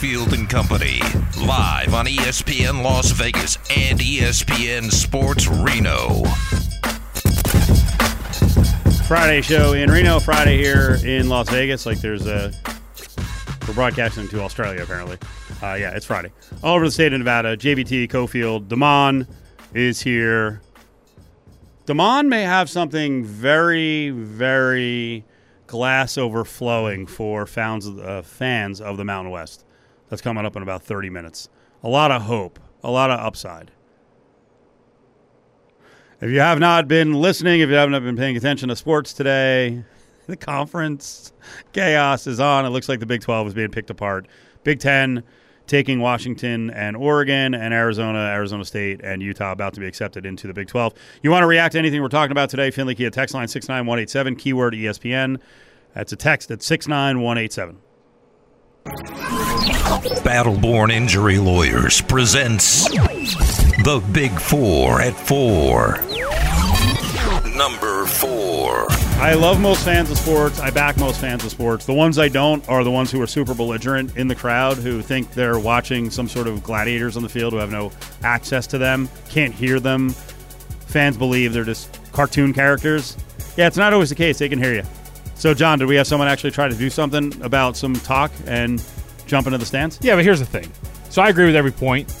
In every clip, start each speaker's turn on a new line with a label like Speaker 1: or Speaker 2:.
Speaker 1: Cofield and Company, live on ESPN Las Vegas and ESPN Sports Reno.
Speaker 2: Friday show in Reno, Friday here in Las Vegas. Like there's a we're broadcasting to Australia apparently. Uh, yeah, it's Friday. All over the state of Nevada. JVT, Cofield, Damon is here. Damon may have something very, very glass overflowing for fans uh, fans of the Mountain West. That's coming up in about 30 minutes. A lot of hope, a lot of upside. If you have not been listening, if you haven't been paying attention to sports today, the conference chaos is on. It looks like the Big 12 is being picked apart. Big 10 taking Washington and Oregon and Arizona, Arizona State, and Utah about to be accepted into the Big 12. You want to react to anything we're talking about today? Findlay Kia text line 69187, keyword ESPN. That's a text at 69187.
Speaker 1: Battleborn Injury Lawyers presents The Big Four at Four. Number four.
Speaker 2: I love most fans of sports. I back most fans of sports. The ones I don't are the ones who are super belligerent in the crowd, who think they're watching some sort of gladiators on the field, who have no access to them, can't hear them. Fans believe they're just cartoon characters. Yeah, it's not always the case. They can hear you. So, John, did we have someone actually try to do something about some talk and jump into the stands?
Speaker 3: Yeah, but here's the thing. So I agree with every point.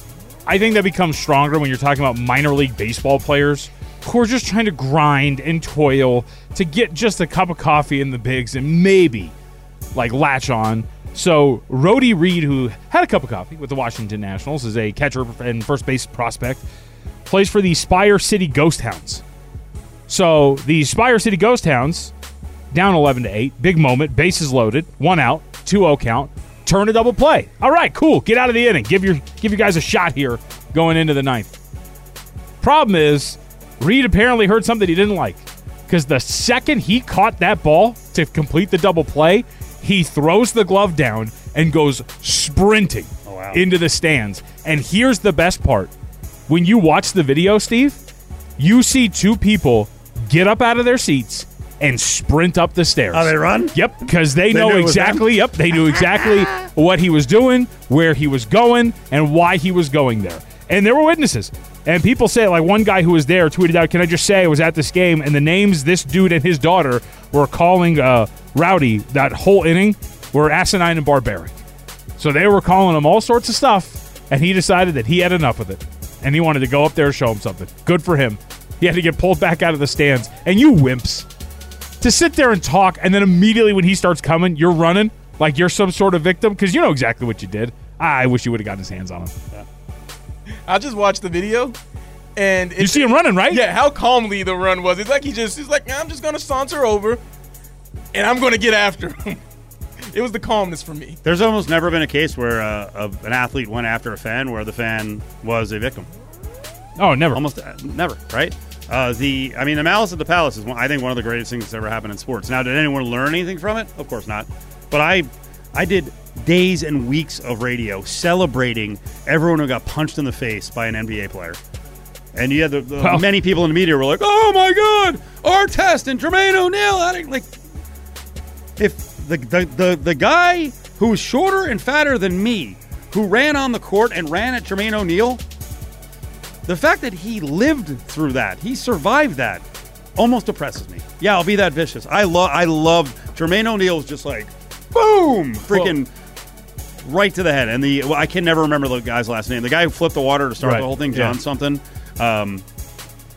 Speaker 3: I think that becomes stronger when you're talking about minor league baseball players who are just trying to grind and toil to get just a cup of coffee in the bigs and maybe like latch on. So Rowdy Reed, who had a cup of coffee with the Washington Nationals, is a catcher and first base prospect, plays for the Spire City Ghost Hounds. So the Spire City Ghost Hounds down 11 to 8, big moment, bases loaded, one out, 2-0 count, turn a double play. All right, cool. Get out of the inning. Give your give you guys a shot here going into the ninth. Problem is, Reed apparently heard something he didn't like. Because the second he caught that ball to complete the double play, he throws the glove down and goes sprinting oh,
Speaker 2: wow.
Speaker 3: into the stands. And here's the best part. When you watch the video, Steve, you see two people get up out of their seats and sprint up the stairs.
Speaker 2: Oh, they run?
Speaker 3: Yep, because they,
Speaker 2: They
Speaker 3: know
Speaker 2: knew it was them?
Speaker 3: exactly. Yep, they knew exactly what he was doing, where he was going, and why he was going there. And there were witnesses. And people say, like one guy who was there tweeted out, "Can I just say I was at this game, and the names this dude and his daughter were calling uh, Rowdy that whole inning were asinine and barbaric. So they were calling him all sorts of stuff, and he decided that he had enough of it, and he wanted to go up there and show him something. Good for him. He had to get pulled back out of the stands, and you wimps to sit there and talk, and then immediately when he starts coming, you're running like you're some sort of victim because you know exactly what you did. I wish you would have gotten his hands on him.
Speaker 4: I just watched the video, and
Speaker 3: You see him running, right?
Speaker 4: Yeah, how calmly the run was. It's like he just, he's like, I'm just gonna saunter over, and I'm gonna get after him. it was the calmness for me.
Speaker 2: There's almost never been a case where uh, a, an athlete went after a fan where the fan was a victim.
Speaker 3: Oh, never.
Speaker 2: Almost uh, never, right? Uh, the I mean, the Malice at the Palace is one, I think one of the greatest things that's ever happened in sports. Now, did anyone learn anything from it? Of course not. But I, I did days and weeks of radio celebrating everyone who got punched in the face by an NBA player. And you had the, the
Speaker 3: Well-
Speaker 2: many people in the media were like, "Oh my God, Artest and Jermaine O'Neal." Like, if the, the the the guy who was shorter and fatter than me, who ran on the court and ran at Jermaine O'Neal, the fact that he lived through that, he survived that, almost depresses me. Yeah, I'll be that vicious. I love, I love Jermaine O'Neal was just like, boom, freaking right to the head. And the well, I can never remember the guy's last name. The guy who flipped the water to start
Speaker 3: Right,
Speaker 2: the whole thing,
Speaker 3: yeah.
Speaker 2: John something. Um,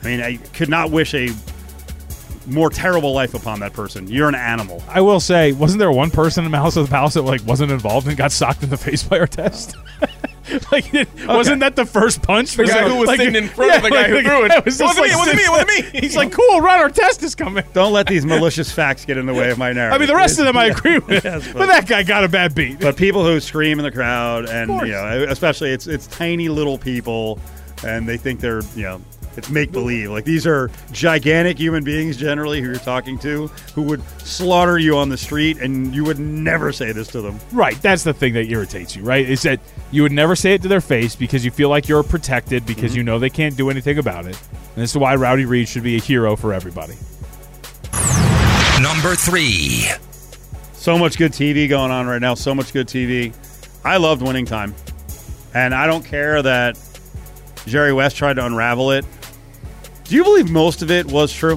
Speaker 2: I mean, I could not wish a more terrible life upon that person. You're an animal.
Speaker 3: I will say, wasn't there one person in the House at the Palace that like wasn't involved and got socked in the face by Artest? like, it, wasn't that the first punch?
Speaker 4: The guy who was sitting in front of the guy who threw it.
Speaker 3: guy was
Speaker 4: It
Speaker 3: just,
Speaker 4: wasn't me,
Speaker 3: like,
Speaker 4: it wasn't me, wasn't me.
Speaker 3: He's like, "Cool, run. Artest is coming."
Speaker 2: Don't let these malicious facts get in the way of my narrative.
Speaker 3: I mean, the rest of them I agree with,
Speaker 2: Yes,
Speaker 3: but,
Speaker 2: but-
Speaker 3: that guy got a bad beat.
Speaker 2: But people who scream in the crowd, and you know, especially it's it's tiny little people, and they think they're you know it's make believe. Like these are gigantic human beings generally who you're talking to, who would slaughter you on the street, and you would never say this to them.
Speaker 3: Right. That's the thing that irritates you, right? Is that you would never say it to their face because you feel like you're protected because
Speaker 2: Mm-hmm.
Speaker 3: you know they can't do anything about it. And this is why Rowdy Reed should be a hero for everybody.
Speaker 1: Number three.
Speaker 2: So much good TV going on right now. So much good TV. I loved winning time, and I don't care that Jerry West tried to unravel it. Do you believe most of it was true?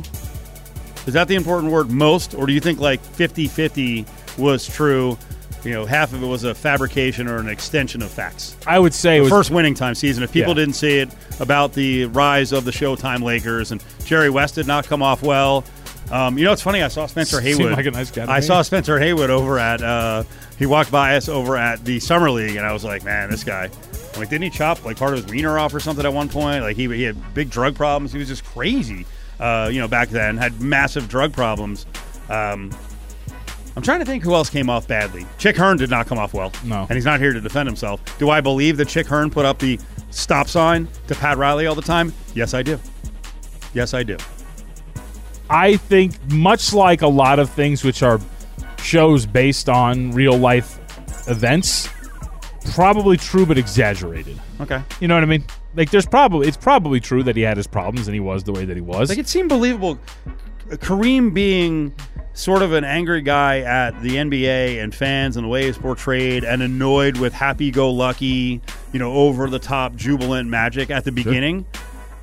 Speaker 2: Is that the important word, most, or do you think like 50-50 was true? You know, half of it was a fabrication or an extension of facts.
Speaker 3: I would say it
Speaker 2: The
Speaker 3: was
Speaker 2: first winning time season. If people
Speaker 3: Yeah.
Speaker 2: didn't see it about the rise of the Showtime Lakers and Jerry West did not come off well. Um, you know, it's funny. I saw Spencer Haywood.
Speaker 3: like a nice guy
Speaker 2: I saw Spencer Haywood over at. Uh, he walked by us over at the summer league, and I was like, man, this guy. Like, didn't he chop like part of his wiener off or something at one point? Like he, he had big drug problems. He was just crazy. Uh, you know, back then had massive drug problems. Um, I'm trying to think who else came off badly. Chick Hearn did not come off well.
Speaker 3: No.
Speaker 2: And he's not here to defend himself. Do I believe that Chick Hearn put up the stop sign to Pat Riley all the time? Yes, I do. Yes, I do.
Speaker 3: I think much like a lot of things which are shows based on real life events, probably true but exaggerated.
Speaker 2: Okay.
Speaker 3: You know what I mean? Like there's probably it's probably true that he had his problems and he was the way that he was.
Speaker 2: Like it seemed believable. Kareem being sort of an angry guy at the NBA and fans and the way he's portrayed and annoyed with happy go lucky, you know, over the top jubilant magic at the beginning.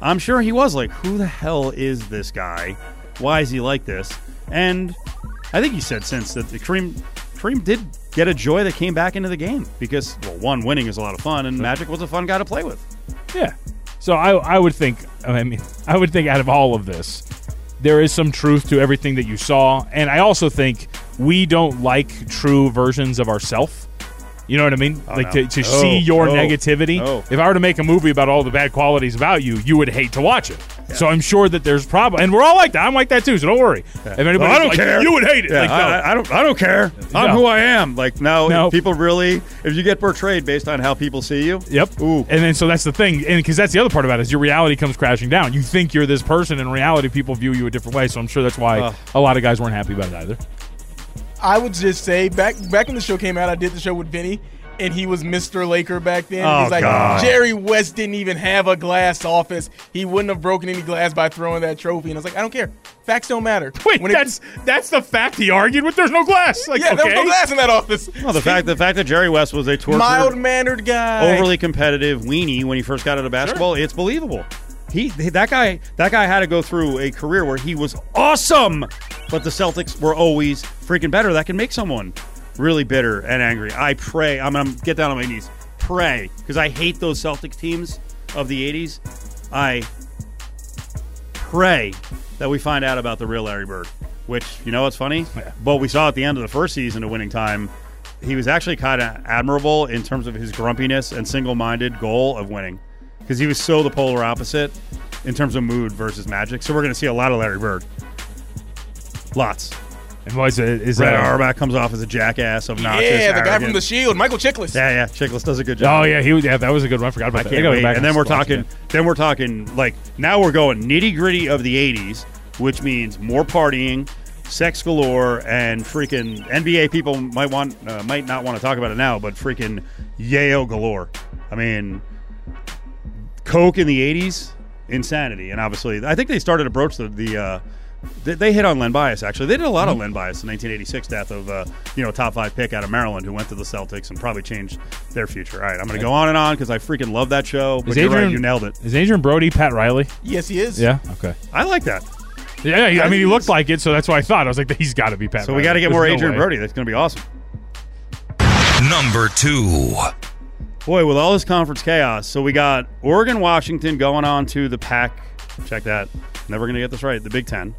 Speaker 2: I'm sure he was like, who the hell is this guy? Why is he like this? And I think he said since that the Kareem Kareem did get a joy that came back into the game because well, one winning is a lot of fun and Magic was a fun guy to play with.
Speaker 3: Yeah. So I I would think I mean I would think out of all of this, there is some truth to everything that you saw, and I also think we don't like true versions of ourselves. You know what I mean? Oh, like
Speaker 2: no.
Speaker 3: to, to
Speaker 2: No,
Speaker 3: see your
Speaker 2: no,
Speaker 3: negativity.
Speaker 2: no.
Speaker 3: If I were to make a movie about all the bad qualities about you, you would hate to watch it. So I'm sure that there's probably, and we're all like that. I'm like that too. So don't worry. If anybody's
Speaker 2: Well, I don't
Speaker 3: like,
Speaker 2: care.
Speaker 3: you would hate it.
Speaker 2: Yeah,
Speaker 3: Like.
Speaker 2: I, I don't. I don't care. I'm who I am. Like no,
Speaker 3: No.
Speaker 2: if people really. If you get portrayed based on how people see you.
Speaker 3: Yep.
Speaker 2: Ooh.
Speaker 3: And then so that's the thing, and because that's the other part about it is your reality comes crashing down. You think you're this person, in reality, people view you a different way. So I'm sure that's why
Speaker 2: Ugh.
Speaker 3: a lot of guys weren't happy about it either.
Speaker 4: I would just say back back when the show came out, I did the show with Vinny, and he was Mr. Laker back then.
Speaker 2: Oh,
Speaker 4: He's like
Speaker 2: God.
Speaker 4: Jerry West didn't even have a glass office. He wouldn't have broken any glass by throwing that trophy. And I was like, I don't care. Facts don't matter.
Speaker 3: Wait,
Speaker 4: When it-
Speaker 3: that's that's the fact he argued with. There's no glass. Like,
Speaker 4: yeah, there was no glass in that office.
Speaker 2: Well, the fact the fact that Jerry West was a
Speaker 4: Mild mannered guy.
Speaker 2: overly competitive weenie when he first got out of basketball, it's believable. He that guy that guy had to go through a career where he was awesome, but the Celtics were always freaking better. That can make someone really bitter and angry. I pray. I'm gonna get down on my knees. Pray because I hate those Celtic teams of the '80s. I pray that we find out about the real Larry Bird. Which you know what's funny, but we saw at the end of the first season of Winning Time, he was actually kind of admirable in terms of his grumpiness and single-minded goal of winning, because he was so the polar opposite in terms of mood versus Magic. So we're going to see a lot of Larry Bird. Lots.
Speaker 3: And was it is
Speaker 2: Red
Speaker 3: that?
Speaker 2: Auerbach comes off as a jackass, obnoxious.
Speaker 4: yeah, the guy
Speaker 2: arrogant.
Speaker 4: from The Shield, Michael Chiklis.
Speaker 2: Yeah, yeah. Chiklis does a good job.
Speaker 3: Oh yeah, he was. Yeah, that was a good one. I forgot about
Speaker 2: I
Speaker 3: that.
Speaker 2: can't
Speaker 3: gotta
Speaker 2: wait. And then we're talking.
Speaker 3: it.
Speaker 2: Then we're talking like now we're going nitty gritty of the '80s, which means more partying, sex galore, and freaking NBA people might want uh, might not want to talk about it now, but freaking yayo galore. I mean, coke in the '80s, insanity, and obviously I think they started to broach the the. Uh, they, they hit on Len Bias actually. They did a lot
Speaker 3: Mm-hmm.
Speaker 2: of Len Bias in 1986 death of uh, you know top five pick out of Maryland who went to the Celtics and probably changed their future. All right, I'm going to go on and on because I freaking love that show. But
Speaker 3: Is
Speaker 2: you're right,
Speaker 3: Adrien-
Speaker 2: you nailed it.
Speaker 3: Is Adrien Brody Pat Riley?
Speaker 4: Yes, he is.
Speaker 3: Yeah. Okay.
Speaker 2: I like that.
Speaker 3: Yeah. yeah I mean, he looked like it, so that's why I thought. I was like, he's got to be Pat.
Speaker 2: So we
Speaker 3: Riley.
Speaker 2: got to get
Speaker 3: There's
Speaker 2: more
Speaker 3: no
Speaker 2: Adrien
Speaker 3: way.
Speaker 2: Brody. That's going to be awesome.
Speaker 1: Number two.
Speaker 2: Boy, with all this conference chaos, so we got Oregon, Washington going on to the Pac. Check that. Never going to get this right. The Big Ten.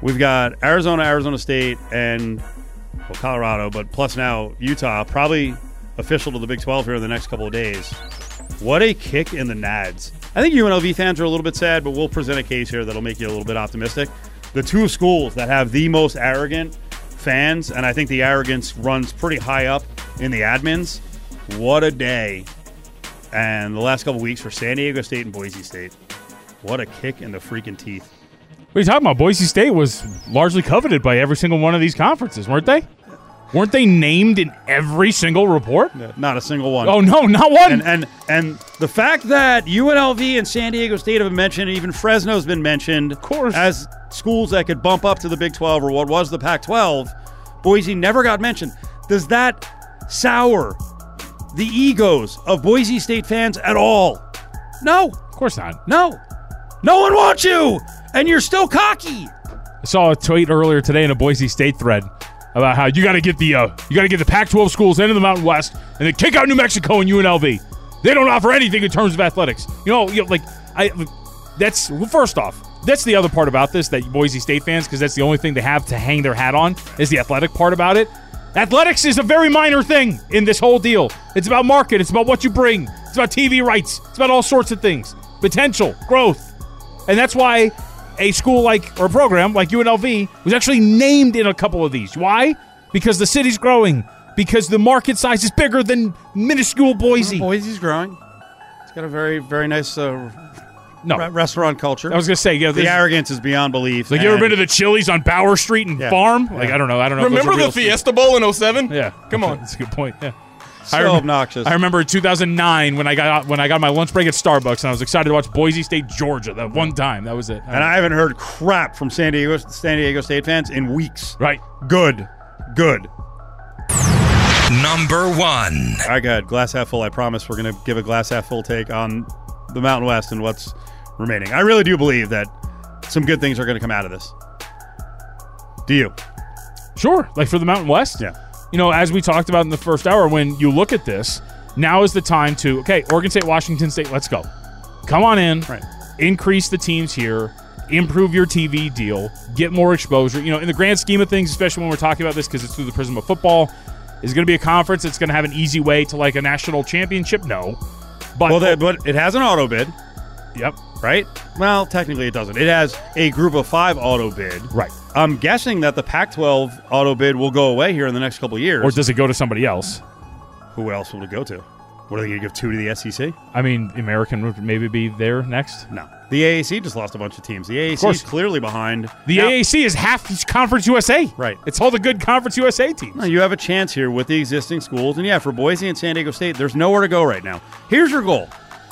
Speaker 2: We've got Arizona, Arizona State, and well, Colorado, but plus now Utah, probably official to the Big 12 here in the next couple of days. What a kick in the nads. I think UNLV fans are a little bit sad, but we'll present a case here that'll make you a little bit optimistic. The two schools that have the most arrogant fans, and I think the arrogance runs pretty high up in the admins. What a day. And the last couple weeks for San Diego State and Boise State. What a kick in the freaking teeth.
Speaker 3: What are you talking about? Boise State was largely coveted by every single one of these conferences, weren't they? Weren't they named in every single report?
Speaker 2: Not a single one.
Speaker 3: Oh no, not one.
Speaker 2: and and and the fact that UNLV and San Diego State have been mentioned, even Fresno's been mentioned, of
Speaker 3: course.
Speaker 2: as schools that could bump up to the Big 12 or what was the Pac 12. Boise never got mentioned. Does that sour the egos of Boise State fans at all. No,
Speaker 3: Of course not.
Speaker 2: no. No one wants you, and you're still cocky.
Speaker 3: I saw a tweet earlier today in a Boise State thread about how you got to get the uh, you got to get the Pac-12 schools into the Mountain West and then kick out New Mexico and UNLV. They don't offer anything in terms of athletics. You know, you know, like I that's well, first off, that's the other part about this that Boise State fans because that's the only thing they have to hang their hat on is the athletic part about it. Athletics is a very minor thing in this whole deal. It's about market. It's about what you bring. It's about TV rights. It's about all sorts of things. Potential, growth. And that's why a school like, or a program like UNLV was actually named in a couple of these. Why? Because the city's growing. Because the market size is bigger than minuscule Boise.
Speaker 2: Boise's growing. It's got a very, very nice uh,
Speaker 3: No.
Speaker 2: re- restaurant culture.
Speaker 3: I was going to say, yeah,
Speaker 2: the arrogance is beyond belief.
Speaker 3: like, you ever been to the Chili's on Bower Street and
Speaker 2: Yeah.
Speaker 3: Farm? Like,
Speaker 2: Yeah.
Speaker 3: I don't know. I don't know.
Speaker 4: Remember the
Speaker 3: real streets.
Speaker 4: Fiesta Bowl in 07?
Speaker 3: Yeah.
Speaker 4: Come on.
Speaker 3: That's a good point. Yeah.
Speaker 2: so
Speaker 3: I remember-
Speaker 2: obnoxious?
Speaker 3: I remember in 2009 when I got when I got my lunch break at Starbucks and I was excited to watch Boise State, Georgia. That one time, that was it.
Speaker 2: and I haven't heard crap from San Diego San Diego State fans in weeks.
Speaker 3: right.
Speaker 2: Good, good.
Speaker 1: Number one.
Speaker 2: All right, good. Glass half full. I promise we're going to give a glass half full take on the Mountain West and what's remaining. I really do believe that some good things are going to come out of this. Do you?
Speaker 3: Sure. Like for the Mountain West.
Speaker 2: Yeah.
Speaker 3: You know, as we talked about in the first hour, when you look at this, now is the time to okay, Oregon State, Washington State, let's go. Come on in.
Speaker 2: Right.
Speaker 3: Increase the teams here. Improve your TV deal. Get more exposure. You know, in the grand scheme of things, especially when we're talking about this because it's through the prism of football, is going to be a conference that's going to have an easy way to like a national championship. No. But
Speaker 2: Well, that, but it has an auto bid,
Speaker 3: yep.
Speaker 2: right? Well, technically it doesn't. It has a group of five auto bid.
Speaker 3: Right.
Speaker 2: I'm guessing that the Pac-12 auto bid will go away here in the next couple of years.
Speaker 3: Or does it go to somebody else?
Speaker 2: Who else will it go to? What are they going to give two to the SEC?
Speaker 3: I mean, American would maybe be there next.
Speaker 2: No. The AAC just lost a bunch of teams. The AAC
Speaker 3: course.
Speaker 2: is clearly behind.
Speaker 3: The
Speaker 2: Now-
Speaker 3: AAC is half Conference USA.
Speaker 2: Right.
Speaker 3: It's all the good Conference USA teams.
Speaker 2: No, You have a chance here with the existing schools. And yeah, for Boise and San Diego State, there's nowhere to go right now. Here's your goal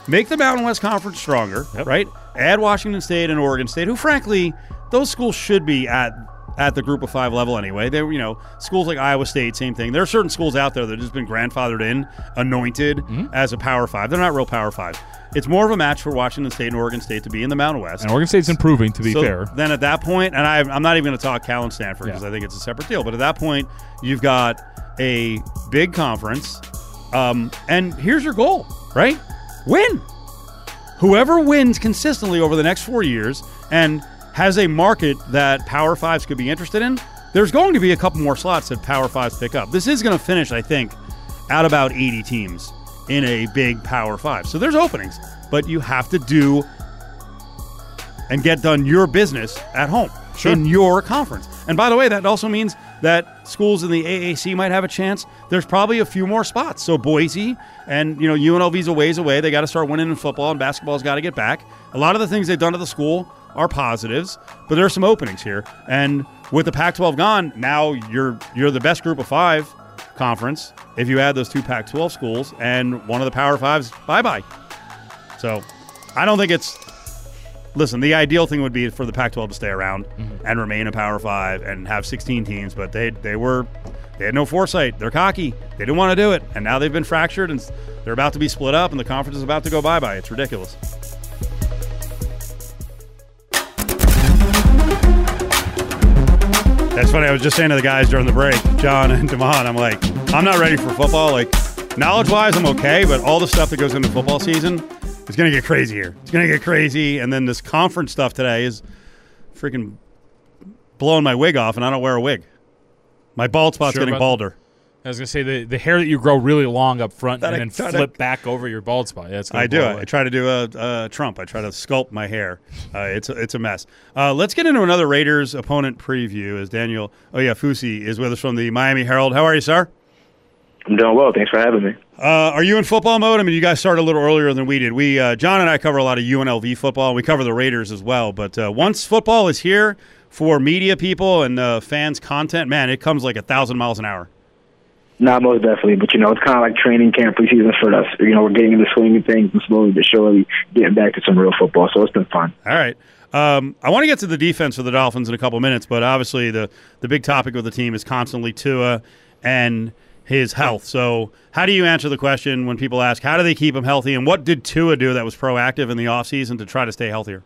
Speaker 2: make the Mountain West Conference stronger,
Speaker 3: Yep.
Speaker 2: right? Add Washington State and Oregon State, who, frankly, those schools should be at. At the group of five level, anyway. They, you know, schools like Iowa State, same thing. There are certain schools out there that have just been grandfathered in, anointed
Speaker 3: Mm-hmm.
Speaker 2: as a Power Five. They're not real Power Five. It's more of a match for Washington State and Oregon State to be in the Mountain West.
Speaker 3: And Oregon State's improving, to be
Speaker 2: So
Speaker 3: fair.
Speaker 2: Then at that point, and I, I'm not even going to talk Cal and Stanford because
Speaker 3: Yeah.
Speaker 2: I think it's a separate deal. But at that point, you've got a big conference, um, and here's your goal, right? Win. Whoever wins consistently over the next four years and has a market that Power Fives could be interested in, there's going to be a couple more slots that Power Fives pick up. This is going to finish, I think, at about 80 teams in a big Power Five. So there's openings, but you have to do and get done your business at home in your conference. And by the way, that also means that schools in the AAC might have a chance. There's probably a few more spots. So Boise and you know UNLV's a ways away. They got to start winning in football and basketball's got to get back. A lot of the things they've done to the school are positives, but there are some openings here. And with the Pac-12 gone, now you're you're the best group of 5 conference if you add those two Pac-12 schools and one of the Power 5s bye-bye. So, I don't think it's listen, the ideal thing would be for the Pac-12 to stay around mm-hmm. and remain a Power Five and have 16 teams, but they they were they had no foresight. They're cocky. They didn't want to do it, and now they've been fractured and they're about to be split up, and the conference is about to go bye bye. It's ridiculous. That's funny. I was just saying to the guys during the break, John and Damon, I'm like, I'm not ready for football. Like, knowledge wise, I'm okay, but all the stuff that goes into football season is going to get crazier. It's going to get crazy. And then this conference stuff today is freaking blowing my wig off, and I don't wear a wig. My bald spot's
Speaker 3: Sure
Speaker 2: getting balder.
Speaker 3: I was gonna say the, the hair that you grow really long up front
Speaker 2: That
Speaker 3: and
Speaker 2: I
Speaker 3: then
Speaker 2: try to-
Speaker 3: flip back over your bald spot. Yeah, it's
Speaker 2: I do.
Speaker 3: away.
Speaker 2: I try to do a, a Trump. I try to sculpt my hair. Uh, it's a, it's a mess. Uh, let's get into another Raiders opponent preview. As Daniel, oh yeah, Fusi is with us from the Miami Herald. How are you, sir?
Speaker 5: I'm doing well. Thanks for having me.
Speaker 2: Uh, are you in football mode? I mean, you guys started a little earlier than we did. We, uh, John and I, cover a lot of UNLV football. We cover the Raiders as well. But uh, once football is here for media people and uh, fans, content, man, it comes like a thousand miles an hour.
Speaker 5: Not most definitely, but you know, it's kind of like training camp preseason for us. You know, we're getting into swinging things and slowly but surely getting back to some real football. So it's been fun.
Speaker 2: All right. Um, I want to get to the defense for the Dolphins in a couple minutes, but obviously the the big topic of the team is constantly Tua and his health. So, how do you answer the question when people ask, how do they keep him healthy? And what did Tua do that was proactive in the offseason to try to stay healthier?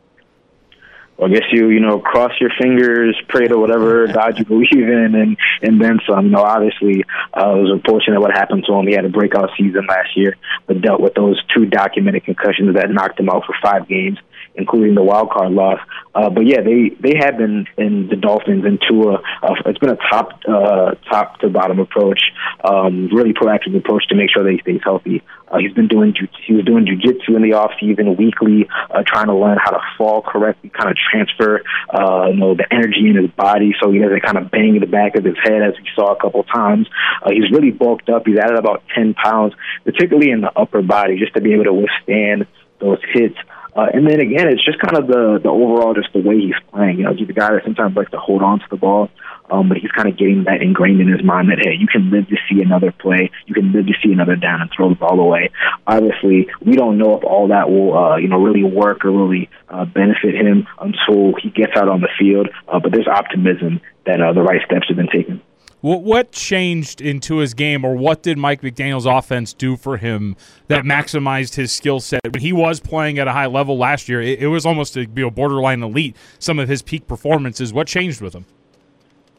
Speaker 5: Well, I guess you, you know, cross your fingers, pray to whatever God you believe in, and and then some. You know, obviously, uh, it was unfortunate what happened to him. He had a breakout season last year, but dealt with those two documented concussions that knocked him out for five games including the wild card loss. Uh, but yeah, they they have been in the Dolphins and Tua. Uh, it's been a top uh, top to bottom approach, um, really proactive approach to make sure that he stays healthy. Uh, he's been doing he was doing jujitsu in the off season weekly, uh, trying to learn how to fall correctly, kind of transfer uh, you know the energy in his body so he doesn't kind of bang the back of his head as we saw a couple times. Uh, he's really bulked up. He's added about ten pounds, particularly in the upper body, just to be able to withstand those hits. Uh, and then again, it's just kind of the the overall just the way he's playing. You know, he's a guy that sometimes likes to hold on to the ball, um, but he's kind of getting that ingrained in his mind that hey, you can live to see another play, you can live to see another down and throw the ball away. Obviously, we don't know if all that will uh, you know really work or really uh, benefit him until he gets out on the field. Uh, but there's optimism that uh, the right steps have been taken.
Speaker 3: What, what changed into his game, or what did Mike McDaniel's offense do for him that maximized his skill set? When he was playing at a high level last year, it, it was almost to be a borderline elite. Some of his peak performances. What changed with him?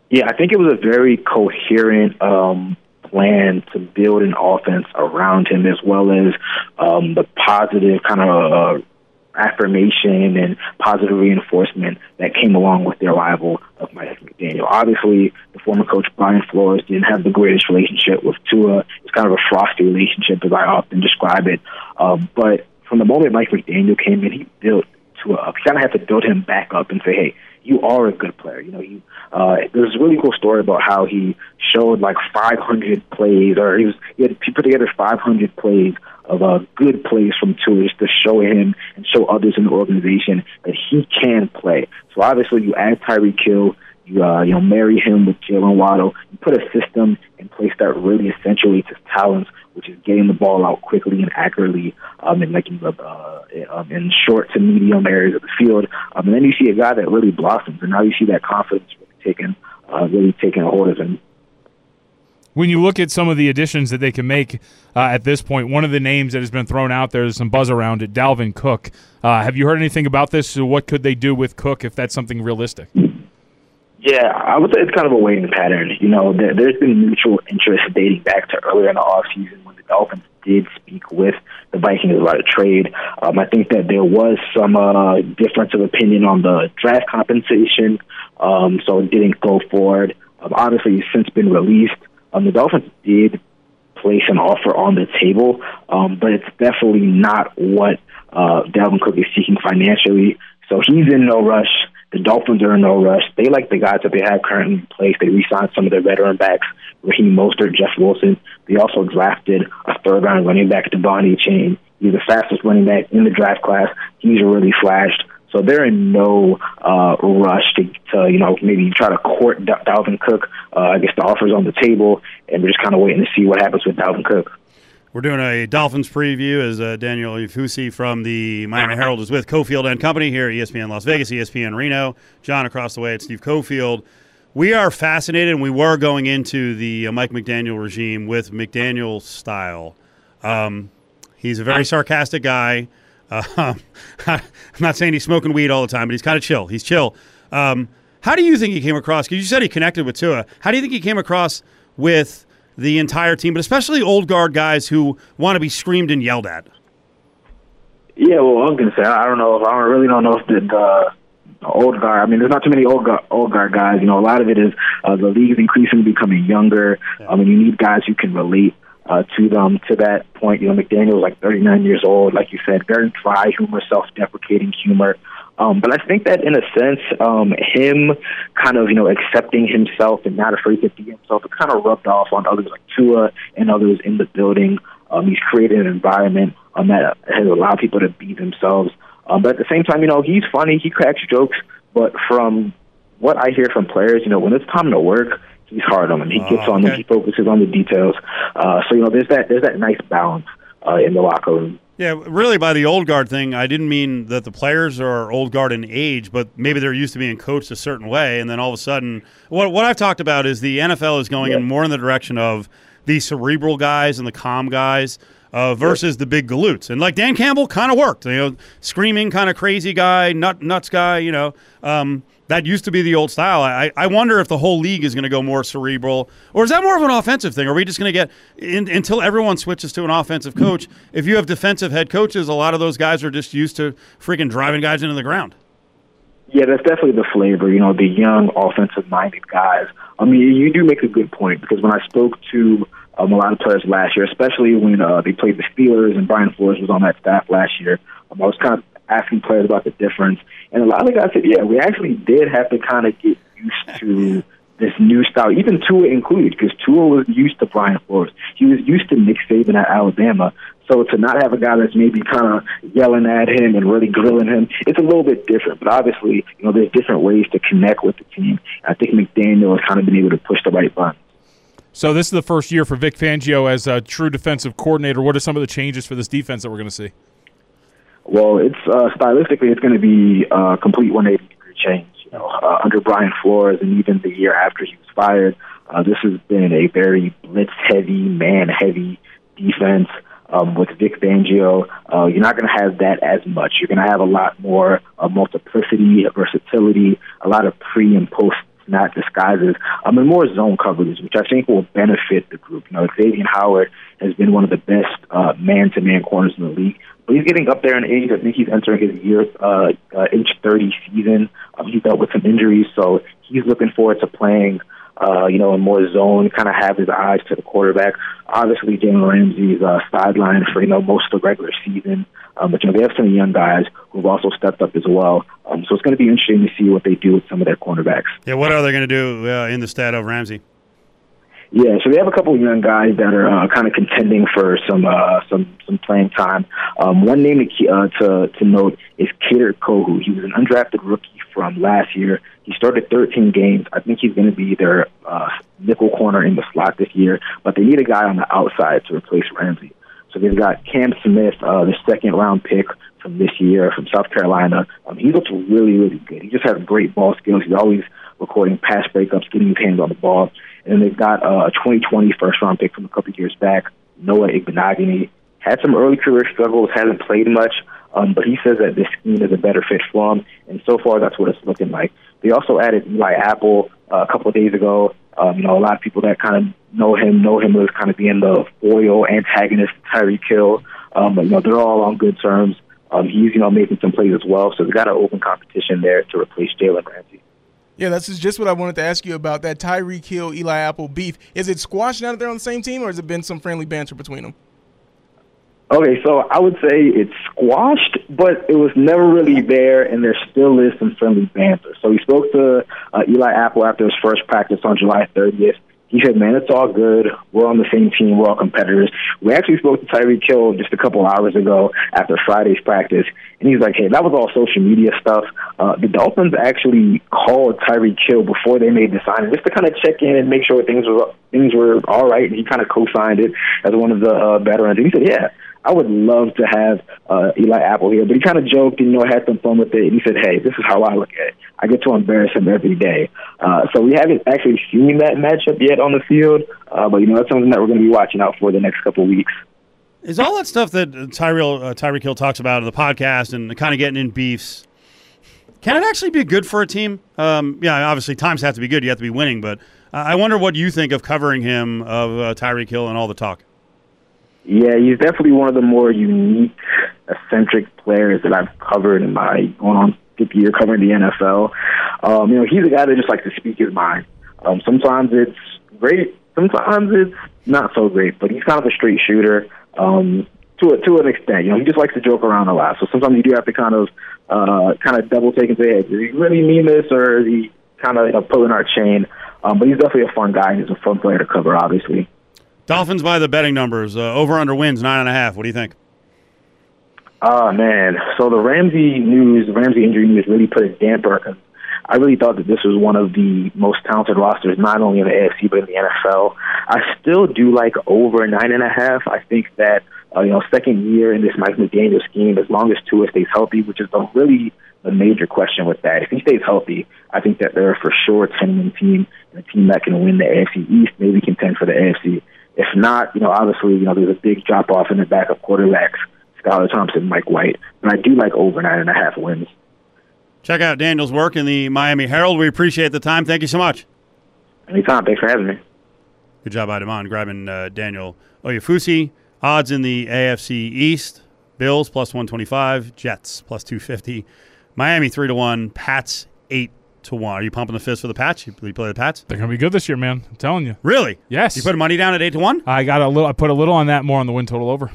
Speaker 5: Yeah, I think it was a very coherent um, plan to build an offense around him, as well as um, the positive kind of uh, affirmation and positive reinforcement that came along with the arrival of Mike McDaniel. Obviously, former coach Brian Flores didn't have the greatest relationship with Tua. It's kind of a frosty relationship, as I often describe it. Uh, but from the moment Mike McDaniel came in, he built Tua up. He kind of had to build him back up and say, "Hey, you are a good player." You know, you. Uh, there's a really cool story about how he showed like 500 plays, or he was he, had, he put together 500 plays of uh, good plays from Tua to show him and show others in the organization that he can play. So obviously, you add Tyreek Hill, you uh, you know marry him with Jaylen Waddle, you put a system in place that really accentuates his talents, which is getting the ball out quickly and accurately, um, and making the uh, um, in short to medium areas of the field. Um, and then you see a guy that really blossoms, and now you see that confidence really taking uh, really taking a hold of him
Speaker 3: when you look at some of the additions that they can make uh, at this point, one of the names that has been thrown out there, there's some buzz around it, Dalvin Cook. Uh, have you heard anything about this? What could they do with Cook if that's something realistic?
Speaker 5: Yeah, I would say it's kind of a waiting pattern. You know, there, has been mutual interest dating back to earlier in the offseason when the Dolphins did speak with the Vikings about a trade. Um, I think that there was some uh, difference of opinion on the draft compensation, um, so it didn't go forward. Um, obviously, it's since been released. Um, the Dolphins did place an offer on the table, um, but it's definitely not what uh, Dalvin Cook is seeking financially. So he's in no rush. The Dolphins are in no rush. They like the guys that they have currently in place. They re-signed some of their veteran backs, Raheem Mostert, Jeff Wilson. They also drafted a third-round running back, De'Von Achane. He's the fastest running back in the draft class. He's really flashed. So they're in no uh, rush to, to, you know, maybe try to court Dalvin Cook. Uh, I guess the offer's on the table, and we're just kind of waiting to see what happens with Dalvin Cook.
Speaker 2: We're doing a Dolphins preview as uh, Daniel Oyefusi from the Miami Herald is with Cofield and Company here at ESPN Las Vegas, ESPN Reno. John across the way at Steve Cofield. We are fascinated, and we were going into the uh, Mike McDaniel regime with McDaniel style. Um, he's a very sarcastic guy. Uh, I'm not saying he's smoking weed all the time, but he's kind of chill. He's chill. Um, how do you think he came across? Because you said he connected with Tua. How do you think he came across with the entire team, but especially old guard guys who want to be screamed and yelled at?
Speaker 5: Yeah, well, I'm gonna say I don't know if I really don't know if the, the old guard. I mean, there's not too many old guard, old guard guys. You know, a lot of it is uh, the league is increasingly becoming younger. Yeah. I mean, you need guys who can relate uh, to them to that point. You know, McDaniel's like 39 years old, like you said, very dry humor, self-deprecating humor. Um, but I think that in a sense, um, him kind of, you know, accepting himself and not afraid to be himself, it kind of rubbed off on others like Tua and others in the building. Um, he's created an environment um, that has allowed people to be themselves. Um, but at the same time, you know, he's funny, he cracks jokes, but from what I hear from players, you know, when it's time to work, he's hard on them. He gets on okay. them. He focuses on the details. Uh, so you know, there's that there's that nice balance uh, in the locker room.
Speaker 2: Yeah, really, by the old guard thing, I didn't mean that the players are old guard in age, but maybe they're used to being coached a certain way, and then all of a sudden, what what I've talked about is the NFL is going
Speaker 5: yeah.
Speaker 2: in more in the direction of the cerebral guys and the calm guys uh, versus the big galoots. And like Dan Campbell kind of worked, you know, screaming kind of crazy guy, nut nuts guy, you know. Um, that used to be the old style. I, I wonder if the whole league is going to go more cerebral, or is that more of an offensive thing? Are we just going to get in, until everyone switches to an offensive coach? If you have defensive head coaches, a lot of those guys are just used to freaking driving guys into the ground.
Speaker 5: Yeah, that's definitely the flavor. You know, the young offensive-minded guys. I mean, you do make a good point because when I spoke to um, a lot of players last year, especially when uh, they played the Steelers and Brian Flores was on that staff last year. Um, I was kind of asking players about the difference, and a lot of the guys said, "Yeah, we actually did have to kind of get used to this new style, even Tua included, because Tua was used to Brian Flores. He was used to Nick Saban at Alabama. So to not have a guy that's maybe kind of yelling at him and really grilling him, it's a little bit different. But obviously, you know, there's different ways to connect with the team. I think McDaniel has kind of been able to push the right buttons.
Speaker 3: So this is the first year for Vic Fangio as a true defensive coordinator. What are some of the changes for this defense that we're going to see?
Speaker 5: Well, it's uh, stylistically, it's going to be a complete 180 degree change. You know, uh, under Brian Flores, and even the year after he was fired, uh, this has been a very blitz heavy, man heavy defense. Um, with Vic Fangio, uh, you're not going to have that as much. You're going to have a lot more uh, multiplicity, versatility, a lot of pre and post not disguises, um, and more zone coverages, which I think will benefit the group. You know, Xavier Howard has been one of the best uh, man-to-man corners in the league, but he's getting up there in age. I think he's entering his year, uh, uh, age 30 season. Um, he's dealt with some injuries, so he's looking forward to playing – uh, you know, in more zone, kind of have his eyes to the quarterback. Obviously, Jalen Ramsey's uh, sideline for, you know, most of the regular season. Um, but, you know, they have some young guys who've also stepped up as well. Um, so it's going to be interesting to see what they do with some of their cornerbacks.
Speaker 2: Yeah, what are they going to do uh, in the stat of Ramsey?
Speaker 5: Yeah, so they have a couple of young guys that are uh, kind of contending for some uh, some some playing time. Um, one name to, uh, to to note is Kader Kohou. He was an undrafted rookie from last year. He started 13 games. I think he's going to be their uh, nickel corner in the slot this year, but they need a guy on the outside to replace Ramsey. So they've got Cam Smith, uh, the second round pick from this year from South Carolina. Um, he looks really, really good. He just has great ball skills. He's always recording pass breakups, getting his hands on the ball. And they've got uh, a 2020 first round pick from a couple years back, Noah Igbinoghene. Had some early career struggles, hasn't played much, um, but he says that this scheme is a better fit for him. And so far, that's what it's looking like. They also added Eli Apple uh, a couple of days ago. Um, you know, a lot of people that kind of know him know him as kind of being the foil antagonist Tyreek Hill. Um, but you know, they're all on good terms. Um, he's you know making some plays as well, so they got an open competition there to replace Jalen Ramsey.
Speaker 4: Yeah, that's just what I wanted to ask you about that Tyreek Hill, Eli Apple beef. Is it squashed now that they're on the same team, or has it been some friendly banter between them?
Speaker 5: Okay, so I would say it's squashed, but it was never really there, and there still is some friendly banter. So he spoke to uh, Eli Apple after his first practice on July 30th, he said, "Man, it's all good. We're on the same team. We're all competitors." We actually spoke to Tyreek Hill just a couple hours ago after Friday's practice, and he's like, "Hey, that was all social media stuff. Uh, the Dolphins actually called Tyreek Hill before they made the signing just to kind of check in and make sure things were things were all right." And he kind of co-signed it as one of the uh, veterans. And he said, "Yeah." I would love to have uh, Eli Apple here, but he kind of joked and you know had some fun with it. And he said, "Hey, this is how I look at it. I get to embarrass him every day." Uh, so we haven't actually seen that matchup yet on the field, uh, but you know that's something that we're going to be watching out for the next couple weeks.
Speaker 2: Is all that stuff that Tyrell uh, Tyreek Hill talks about in the podcast and kind of getting in beefs? Can it actually be good for a team? Um, yeah, obviously times have to be good. You have to be winning, but I wonder what you think of covering him of uh, Tyreek Hill and all the talk.
Speaker 5: Yeah, he's definitely one of the more unique, eccentric players that I've covered in my going on fifth year covering the NFL. Um, you know, he's a guy that just likes to speak his mind. Um, sometimes it's great, sometimes it's not so great, but he's kind of a straight shooter. Um, to a, to an extent, you know, he just likes to joke around a lot. So sometimes you do have to kind of uh, kind of double take and say, hey, does he really mean this, or is he kind of you know, pulling our chain? Um, but he's definitely a fun guy. He's a fun player to cover, obviously.
Speaker 2: Dolphins by the betting numbers. Uh, over under wins nine and a half. What do you think?
Speaker 5: Oh man, so the Ramsey news, the Ramsey injury news, really put a damper I really thought that this was one of the most talented rosters, not only in the AFC but in the NFL. I still do like over nine and a half. I think that uh, you know, second year in this Mike McDaniel scheme, as long as Tua stays healthy, which is a really a major question with that. If he stays healthy, I think that they're for sure a 10 win team and a team that can win the AFC East, maybe contend for the AFC If not, you know, obviously, you know, there's a big drop off in the back of quarterbacks, Skylar Thompson, Mike White, and I do like over nine and a half wins.
Speaker 2: Check out Daniel's work in the Miami Herald. We appreciate the time. Thank you so much.
Speaker 5: Anytime. Thanks for having me.
Speaker 2: Good job, Idamon, grabbing uh, Daniel Oyefusi. Odds in the AFC East: Bills plus 125, Jets plus 250, Miami three to one, Pats eight to one. Are you pumping the fist for the Pats? You, you play the Pats?
Speaker 3: They're gonna be good this year, man. I'm telling you.
Speaker 2: Really?
Speaker 3: Yes.
Speaker 2: You put money down at eight to one?
Speaker 3: I got a little. I put a little on that, more on the win total over.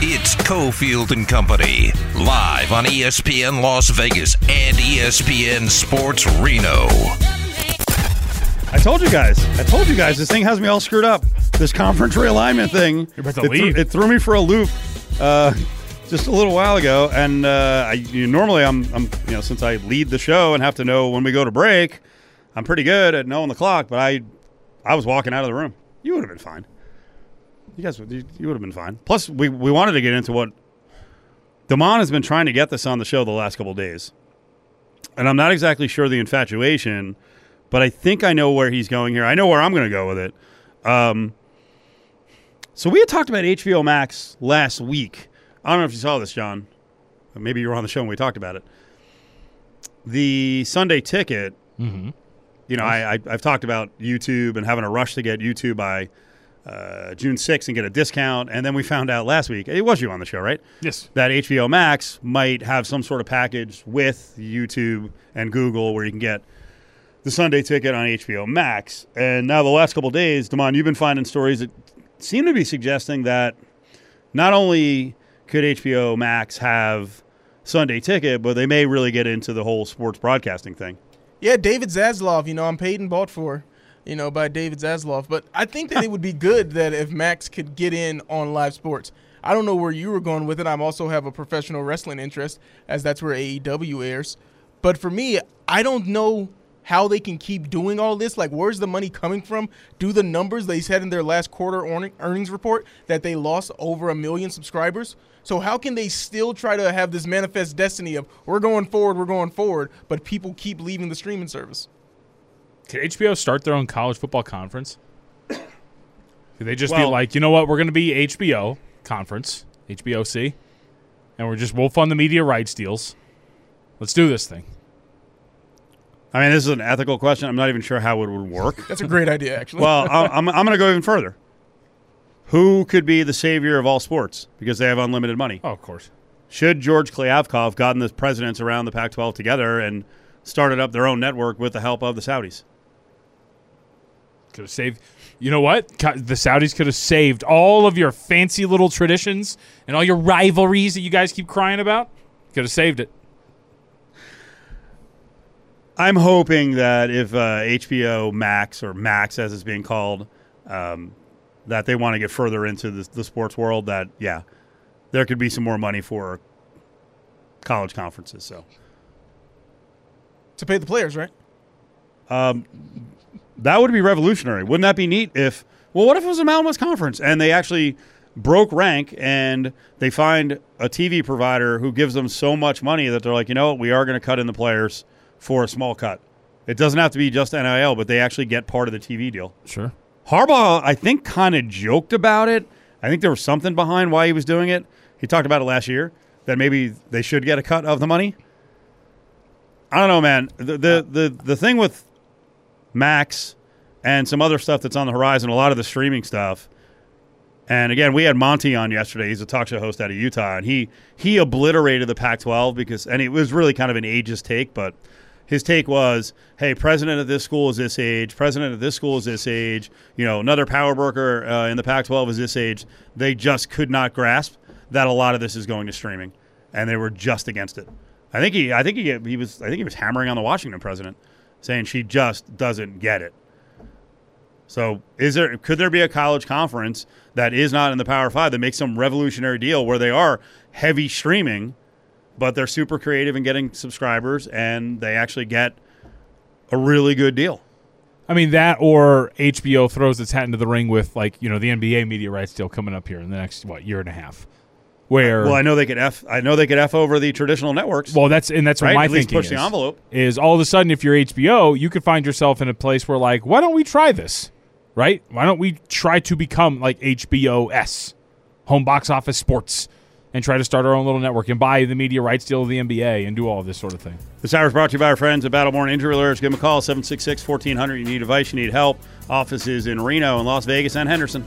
Speaker 1: It's Cofield and Company, live on ESPN Las Vegas and ESPN Sports Reno.
Speaker 2: I told you guys. I told you guys. This thing has me all screwed up. This conference realignment thing.
Speaker 3: You're about to
Speaker 2: it, threw-
Speaker 3: leave.
Speaker 2: it threw me for a loop uh, just a little while ago. And uh, I, you, normally, I'm, I'm, you know, since I lead the show and have to know when we go to break, I'm pretty good at knowing the clock. But I, I was walking out of the room. You would have been fine. You guys, would- you, you would have been fine. Plus, we we wanted to get into what Damon has been trying to get this on the show the last couple of days, and I'm not exactly sure the infatuation but I think I know where he's going here. I know where I'm going to go with it. Um, so we had talked about HBO Max last week. I don't know if you saw this, John. Maybe you were on the show when we talked about it. The Sunday ticket.
Speaker 3: Mm-hmm.
Speaker 2: You know, I, I, I've talked about YouTube and having a rush to get YouTube by uh, June 6th and get a discount. And then we found out last week, it was you on the show, right?
Speaker 3: Yes.
Speaker 2: that HBO Max might have some sort of package with YouTube and Google where you can get the Sunday ticket on HBO Max. And now the last couple of days, Damon, you've been finding stories that seem to be suggesting that not only could HBO Max have Sunday ticket, but they may really get into the whole sports broadcasting thing.
Speaker 4: Yeah, David Zaslav. You know, I'm paid and bought for. You know, by David Zaslav. But I think that it would be good that if Max could get in on live sports. I don't know where you were going with it. I also have a professional wrestling interest, as that's where AEW airs. But for me, I don't know how they can keep doing all this. Like, where's the money coming from? Do the numbers they said in their last quarter earnings report that they lost over a million subscribers? So how can they still try to have this manifest destiny of we're going forward, we're going forward, but people keep leaving the streaming service?
Speaker 3: Could HBO start their own college football conference? Could they just be like, you know what, we're going to be HBO conference, HBOC, and we're just we'll fund the media rights deals. Let's do this thing.
Speaker 2: I mean, this is an ethical question. I'm not even sure how it would work.
Speaker 4: That's a great idea, actually.
Speaker 2: Well, I'm, I'm going to go even further. Who could be the savior of all sports because they have unlimited money?
Speaker 3: Oh, of course.
Speaker 2: Should George Kliavkoff gotten the presidents around the Pac-12 together and started up their own network with the help of the Saudis?
Speaker 3: Could have saved. You know what? The Saudis could have saved all of your fancy little traditions and all your rivalries that you guys keep crying about. Could have saved it.
Speaker 2: I'm hoping that if uh, HBO Max or Max, as it's being called, um, that they want to get further into the, the sports world, that yeah, there could be some more money for college conferences. So
Speaker 4: to pay the players, right?
Speaker 2: that would be revolutionary. Wouldn't that be neat? If well, what if it was a Mountain West Conference and they actually broke rank and they find a TV provider who gives them so much money that they're like, you know what, we are going to cut in the players for a small cut. It doesn't have to be just NIL, but they actually get part of the TV deal.
Speaker 3: Sure.
Speaker 2: Harbaugh, I think, kind of joked about it. I think there was something behind why he was doing it. He talked about it last year that maybe they should get a cut of the money. I don't know, man. The the the, the thing with Max and some other stuff that's on the horizon, a lot of the streaming stuff. And again, we had Monty on yesterday. He's a talk show host out of Utah, and he he obliterated the Pac-12 because, and it was really kind of an ageist take, but his take was, "Hey, president of this school is this age. President of this school is this age. You know, another power broker uh, in the Pac-12 is this age." They just could not grasp that a lot of this is going to streaming, and they were just against it. I think he, I think he, he was, I think he was hammering on the Washington president, saying she just doesn't get it. So, is there could there be a college conference that is not in the Power Five that makes some revolutionary deal where they are heavy streaming, but they're super creative in getting subscribers and they actually get a really good deal?
Speaker 3: I mean that, or HBO throws its hat into the ring with like you know the NBA media rights deal coming up here in the next what year and a half. where
Speaker 2: Well, I know they could f. I know they could f over the traditional networks.
Speaker 3: Well, that's and that's
Speaker 2: Right?
Speaker 3: what my
Speaker 2: At least
Speaker 3: thinking
Speaker 2: push the
Speaker 3: is,
Speaker 2: envelope.
Speaker 3: Is all of a sudden, if you're HBO, you could find yourself in a place where, like, why don't we try this? Right? Why don't we try to become like HBO S, home box office sports, and try to start our own little network and buy the media rights deal of the NBA and do all this sort of thing.
Speaker 2: This hour is brought to you by our friends at Battleborn Injury Alerts. Give them a call, 766 1400. You need advice, you need help. Offices in Reno and Las Vegas and Henderson.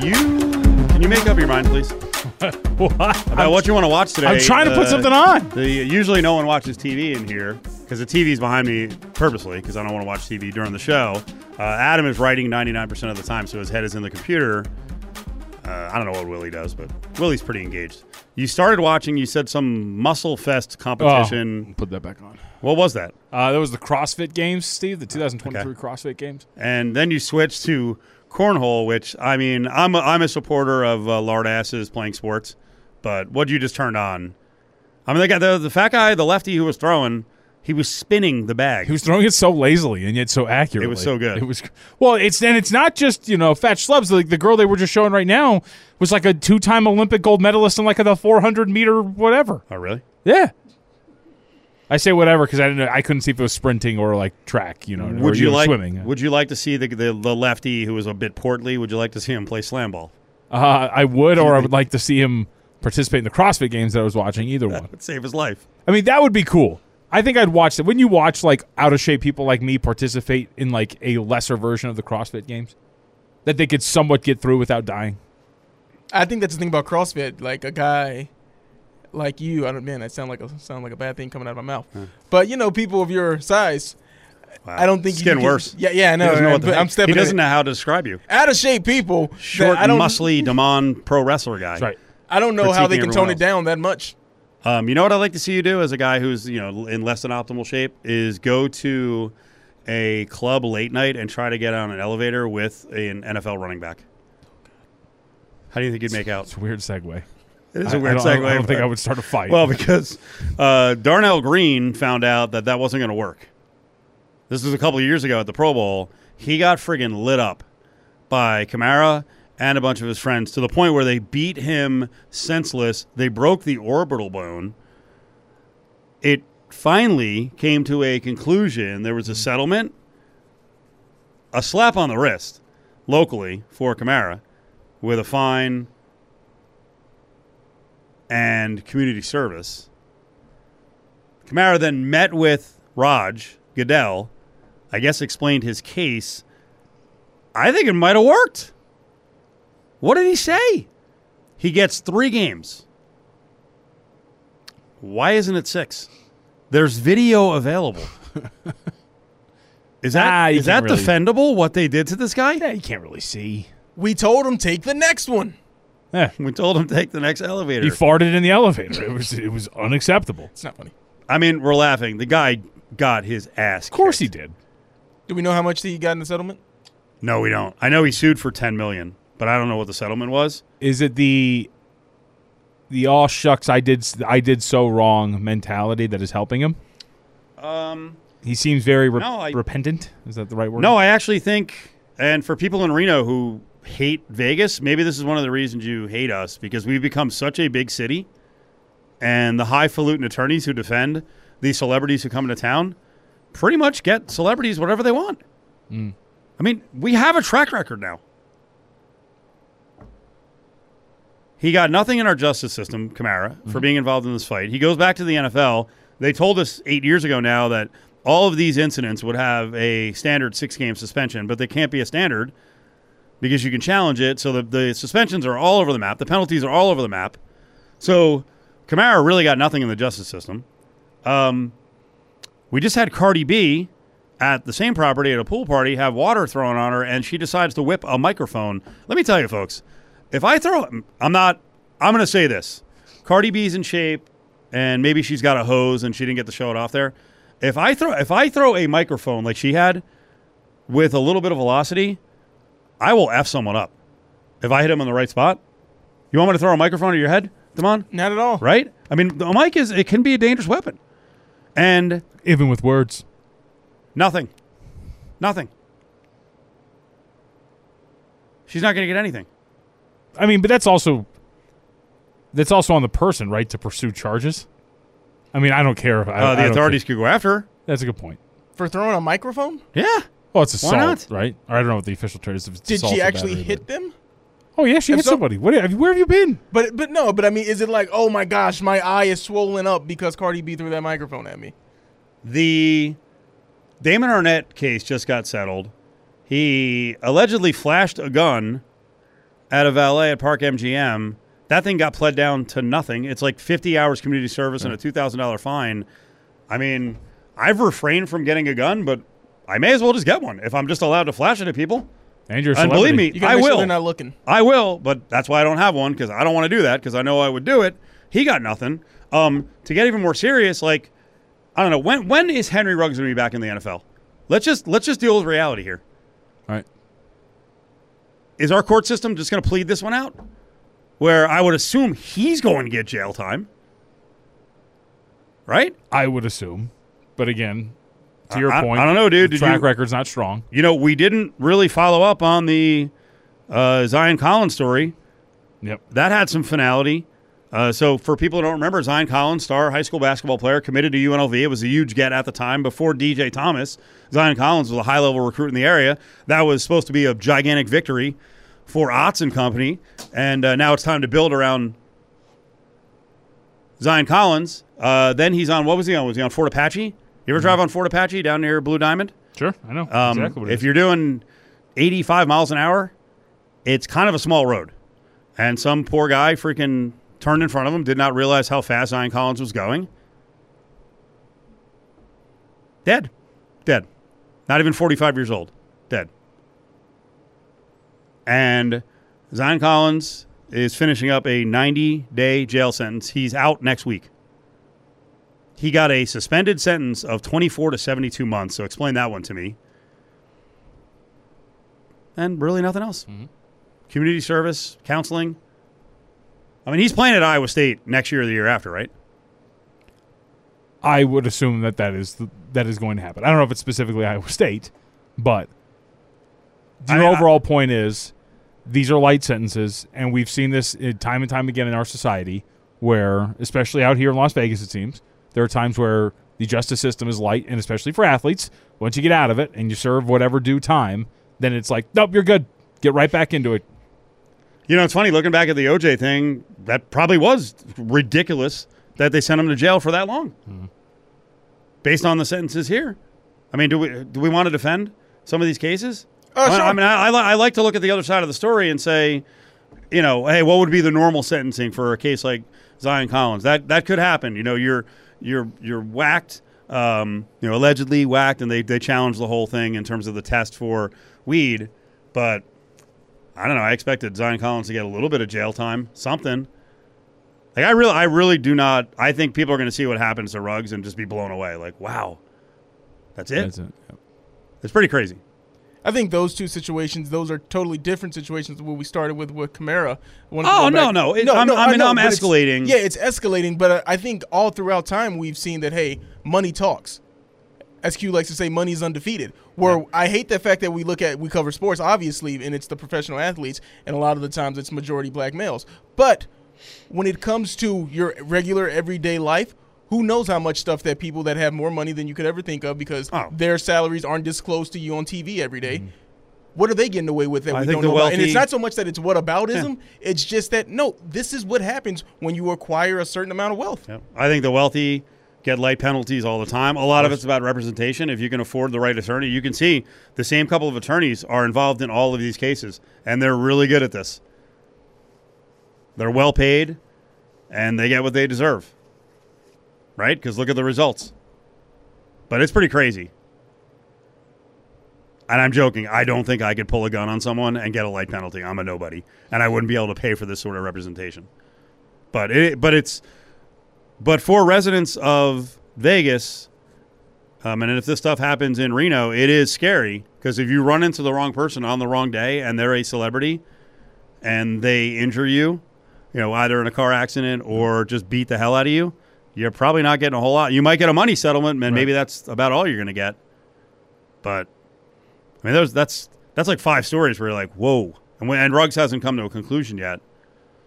Speaker 2: You can you make up your mind, please, what? about what you want to watch today?
Speaker 3: I'm trying to put
Speaker 2: Uh,
Speaker 3: something on.
Speaker 2: The usually no one watches TV in here because the TV's behind me purposely because I don't want to watch TV during the show. Uh, Adam is writing 99% of the time, so his head is in the computer. Uh, I don't know what Willie does, but Willie's pretty engaged. You started watching. You said some Muscle Fest competition.
Speaker 3: Oh, put that back on.
Speaker 2: What was that?
Speaker 3: Uh, that was the CrossFit Games, Steve, the 2023 CrossFit Games.
Speaker 2: And then you switched to cornhole, which I mean, I'm a, I'm a supporter of uh, lard asses playing sports, but what you just turned on? I mean, the guy, the, the fat guy, the lefty who was throwing, he was spinning the bag.
Speaker 3: He was throwing it so lazily and yet so accurately.
Speaker 2: It was so good.
Speaker 3: It was well. It's and it's not just you know fat schlubs. Like the girl they were just showing right now was like a two-time Olympic gold medalist in like the 400 meter whatever.
Speaker 2: oh, really?
Speaker 3: Yeah. I say whatever because I didn't. know I couldn't see if it was sprinting or like track. You know, or
Speaker 2: Would you like?
Speaker 3: swimming?
Speaker 2: Would you like to see the, the the lefty who was a bit portly? Would you like to see him play slam ball?
Speaker 3: uh, I would, or I would like to see him participate in the CrossFit Games that I was watching. Either one.
Speaker 2: Would save his life.
Speaker 3: I mean, that would be cool. I think I'd watch that. When you watch like out of shape people like me participate in like a lesser version of the CrossFit Games, that they could somewhat get through without dying.
Speaker 4: I think that's the thing about CrossFit. Like a guy like you, I don't man, that sound like a sound like a bad thing coming out of my mouth. But you know, people of your size,
Speaker 2: Wow.
Speaker 4: I don't think
Speaker 2: it's
Speaker 4: you
Speaker 2: getting
Speaker 4: can-
Speaker 2: worse.
Speaker 4: Yeah, yeah, I
Speaker 2: He
Speaker 4: know.
Speaker 2: doesn't know what the
Speaker 4: but I'm stepping.
Speaker 2: He doesn't
Speaker 4: in-
Speaker 2: know how to describe you.
Speaker 4: out of shape people.
Speaker 2: Short,
Speaker 4: I don't,
Speaker 2: muscly, Damon pro wrestler guy.
Speaker 3: That's right.
Speaker 4: I don't know how they can tone
Speaker 2: everyone
Speaker 4: it down that much.
Speaker 2: Um, you know what I'd like to see you do as a guy who's you know in less than optimal shape is go to a club late night and try to get on an elevator with an NFL running back. How do you think you'd make out?
Speaker 3: It's a weird segue.
Speaker 2: It is a weird
Speaker 3: I
Speaker 2: segue.
Speaker 3: I don't think I would start a fight.
Speaker 2: Well, because uh, Darnell Greene found out that that wasn't going to work. This was a couple of years ago at the Pro Bowl. He got friggin' lit up by Kamara and a bunch of his friends to the point where they beat him senseless. They broke the orbital bone. It finally came to a conclusion. There was a settlement, a slap on the wrist locally for Kamara with a fine and community service. Kamara then met with Rog Goodell, I guess explained his case. I think it might have worked. What did he say? He gets three games. Why isn't it six? There's video available. Is that
Speaker 3: Ah,
Speaker 2: is that
Speaker 3: can't really-
Speaker 2: defendable? What they did to this guy?
Speaker 3: yeah, you can't really see.
Speaker 4: We told him take the next one.
Speaker 3: Yeah.
Speaker 2: We told him take the next elevator.
Speaker 3: He farted in the elevator. It was it was unacceptable.
Speaker 4: It's not funny.
Speaker 2: I mean, we're laughing. The guy got his ass.
Speaker 3: Of course he did.
Speaker 4: Do we know how much he got in the settlement?
Speaker 2: No, we don't. I know he sued for ten million, but I don't know what the settlement was.
Speaker 3: Is it the the all shucks I did I did so wrong mentality that is helping him?
Speaker 2: Um,
Speaker 3: He seems very re-
Speaker 2: No, I-
Speaker 3: repentant. Is that the right word?
Speaker 2: no, I actually think, and for people in Reno who hate Vegas, maybe this is one of the reasons you hate us because we've become such a big city, and the highfalutin attorneys who defend these celebrities who come into town pretty much get celebrities whatever they want. I mean, we have a track record now. He got nothing in our justice system, Kamara, for being involved in this fight. He goes back to the NFL. They told us eight years ago now that all of these incidents would have a standard six game suspension, but they can't be a standard because you can challenge it. So the, the suspensions are all over the map, the penalties are all over the map. So Kamara really got nothing in the justice system. Um, we just had Cardi B at the same property at a pool party have water thrown on her, and she decides to whip a microphone. Let me tell you, folks, if I throw, I'm not. I'm going to say this: Cardi B's in shape, and maybe she's got a hose and she didn't get to show it off there. If I throw, if I throw a microphone like she had with a little bit of velocity, I will f someone up. If I hit him in the right spot, you want me to throw a microphone at your head, Damon?
Speaker 4: Not at all.
Speaker 2: Right? I mean, the mic is it can be a dangerous weapon, and
Speaker 3: Even with words.
Speaker 2: Nothing. Nothing. She's not going to get anything.
Speaker 3: I mean, but that's also that's also on the person, right, to pursue charges. I mean, I don't care. If, I,
Speaker 2: Uh,
Speaker 3: I
Speaker 2: the
Speaker 3: don't
Speaker 2: authorities
Speaker 3: care.
Speaker 2: could go after her.
Speaker 3: That's a good point.
Speaker 4: For throwing a microphone?
Speaker 2: Yeah.
Speaker 3: Well, it's assault,
Speaker 2: Why not?
Speaker 3: right? Or I don't know what the official term is. If it's
Speaker 4: Did
Speaker 3: assault
Speaker 4: she
Speaker 3: or
Speaker 4: actually
Speaker 3: battery,
Speaker 4: hit
Speaker 3: but-
Speaker 4: them?
Speaker 3: Oh yeah, she
Speaker 4: If
Speaker 3: hit
Speaker 4: so-
Speaker 3: somebody. What? Have, where have you been?
Speaker 4: But but no, but I mean, is it like, oh my gosh, my eye is swollen up because Cardi B threw that microphone at me?
Speaker 2: The Damon Arnette case just got settled. He allegedly flashed a gun at a valet at Park MGM. That thing got pled down to nothing. It's like 50 hours community service and a $2,000 fine. I mean, I've refrained from getting a gun, but I may as well just get one if I'm just allowed to flash it at people.
Speaker 3: And you're
Speaker 2: And believe me, I
Speaker 4: make sure
Speaker 2: will.
Speaker 4: they're not looking.
Speaker 2: I will, but that's why I don't have one because I don't want to do that because I know I would do it. He got nothing. Um, to get even more serious, like I don't know when when is Henry Ruggs going to be back in the NFL? Let's just let's just deal with reality here.
Speaker 3: All right.
Speaker 2: Is our court system just going to plead this one out? Where I would assume he's going to get jail time, right?
Speaker 3: I would assume, but again, to your
Speaker 2: I-
Speaker 3: point,
Speaker 2: I don't know, dude.
Speaker 3: track
Speaker 2: you-
Speaker 3: record's not strong.
Speaker 2: You know, we didn't really follow up on the uh, Zaon Collins story.
Speaker 3: Yep.
Speaker 2: that had some finality. Uh, so for people who don't remember, Zaon Collins, star high school basketball player, committed to UNLV. It was a huge get at the time. Before DJ Thomas, Zaon Collins was a high level recruit in the area. That was supposed to be a gigantic victory for Otts and company, and uh, now it's time to build around Zaon Collins. Uh, then he's on what was he on? Was he on Fort Apache? You ever drive on Fort Apache down near Blue Diamond?
Speaker 3: Sure, I know
Speaker 2: Um,
Speaker 3: exactly
Speaker 2: if you're doing 85 miles an hour, it's kind of a small road. And some poor guy freaking turned in front of him, did not realize how fast Zaon Collins was going. Dead. Dead. Not even 45 years old. Dead. And Zaon Collins is finishing up a 90 day jail sentence. He's out next week. He got a suspended sentence of 24 to 72 months. So explain that one to me. And really nothing else. Mm-hmm. Community service, counseling. I mean, he's playing at Iowa State next year or the year after, right?
Speaker 3: I would assume that that is the, that is going to happen. I don't know if it's specifically Iowa State, but
Speaker 2: I
Speaker 3: your
Speaker 2: mean, I-
Speaker 3: overall point is these are light sentences, and we've seen this uh, time and time again in our society, where especially out here in Las Vegas, it seems there are times where the justice system is light, and especially for athletes, once you get out of it and you serve whatever due time, then it's like, nope, you're good. Get right back into it.
Speaker 2: You know, it's funny looking back at the OJ thing. That probably was ridiculous that they sent him to jail for that long, based on the sentences here. I mean, do we do we want to defend some of these cases?
Speaker 4: Uh,
Speaker 2: I,
Speaker 4: sure.
Speaker 2: I mean, I, I, li- I like to look at the other side of the story and say, you know, hey, what would be the normal sentencing for a case like Zaon Collins? That that could happen. You know, you're you're you're whacked, um, you know, allegedly whacked, and they they challenged the whole thing in terms of the test for weed, but I don't know. I expected Zaon Collins to get a little bit of jail time, something. Like I really, I really do not. I think people are going to see what happens to Ruggs and just be blown away. Like, wow, that's it.
Speaker 3: That's it. Yep.
Speaker 2: It's pretty crazy.
Speaker 4: I think those two situations, those are totally different situations than what we started with with Kamara. I
Speaker 2: Oh,
Speaker 4: go
Speaker 2: no,
Speaker 4: back-
Speaker 2: no. I'm- I mean, I'm
Speaker 4: but it's-
Speaker 2: escalating.
Speaker 4: Yeah, it's escalating, but I think all throughout time we've seen that hey, money talks. As Q likes to say, money's undefeated. Where I hate the fact that we look at we cover sports obviously, and it's the professional athletes, and a lot of the times it's majority black males. But when it comes to your regular everyday life, who knows how much stuff that people that have more money than you could ever think of because
Speaker 2: Oh.
Speaker 4: their salaries aren't disclosed to you on TV every day. Mm-hmm. What are they getting away with that
Speaker 2: I
Speaker 4: we don't know about? And it's not so much that it's what aboutism. It's just that no, this is what happens when you acquire a certain amount of wealth.
Speaker 2: Yep. I think the wealthy get light penalties all the time. A lot of it's about representation. If you can afford the right attorney, you can see the same couple of attorneys are involved in all of these cases, and they're really good at this. They're well paid, and they get what they deserve. Right? Because look at the results. But it's pretty crazy. And I'm joking. I don't think I could pull a gun on someone and get a light penalty. I'm a nobody, and I wouldn't be able to pay for this sort of representation. But it, but it's, but for residents of Vegas, um, and if this stuff happens in Reno, it is scary because if you run into the wrong person on the wrong day and they're a celebrity, and they injure you, you know, either in a car accident or just beat the hell out of you, you're probably not getting a whole lot. You might get a money settlement, and maybe that's about all you're going to get. But I mean, those that's that's like five stories where you're like, whoa, and when and Ruggs hasn't come to a conclusion yet.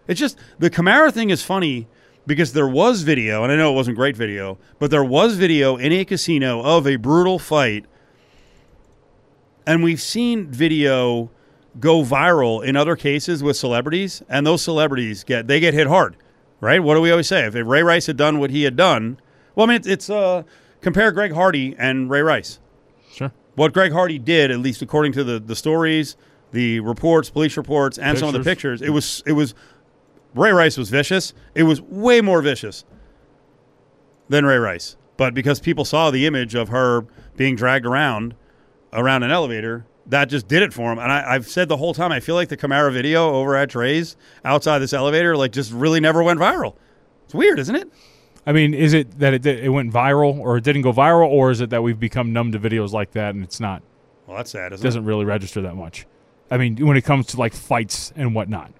Speaker 2: It's just the Kamara thing is funny because there was video, and I know it wasn't great video, but there was video in a casino of a brutal fight, and we've seen video go viral in other cases with celebrities, and those celebrities get they get hit hard, right? What do we always say? If Ray Rice had done what he had done, well, I mean, it's, it's uh, compare Greg Hardy and Ray Rice.
Speaker 3: Sure.
Speaker 2: What Greg Hardy did, at least according to the the stories, the reports, police reports, and some of the
Speaker 3: Pictures.
Speaker 2: pictures, it was it was Ray Rice was vicious. It was way more vicious than Ray Rice. But because people saw the image of her being dragged around around an elevator, that just did it for him. And I, I've said the whole time, I feel like the Kamara video over at Drai's outside this elevator, like just really never went viral. It's weird, isn't it?
Speaker 3: I mean, is it that it, did, it went viral or it didn't go viral, or is it that we've become numb to videos like that and it's not
Speaker 2: Well, that's sad, isn't
Speaker 3: doesn't really register that much? I mean, when it comes to like fights and whatnot,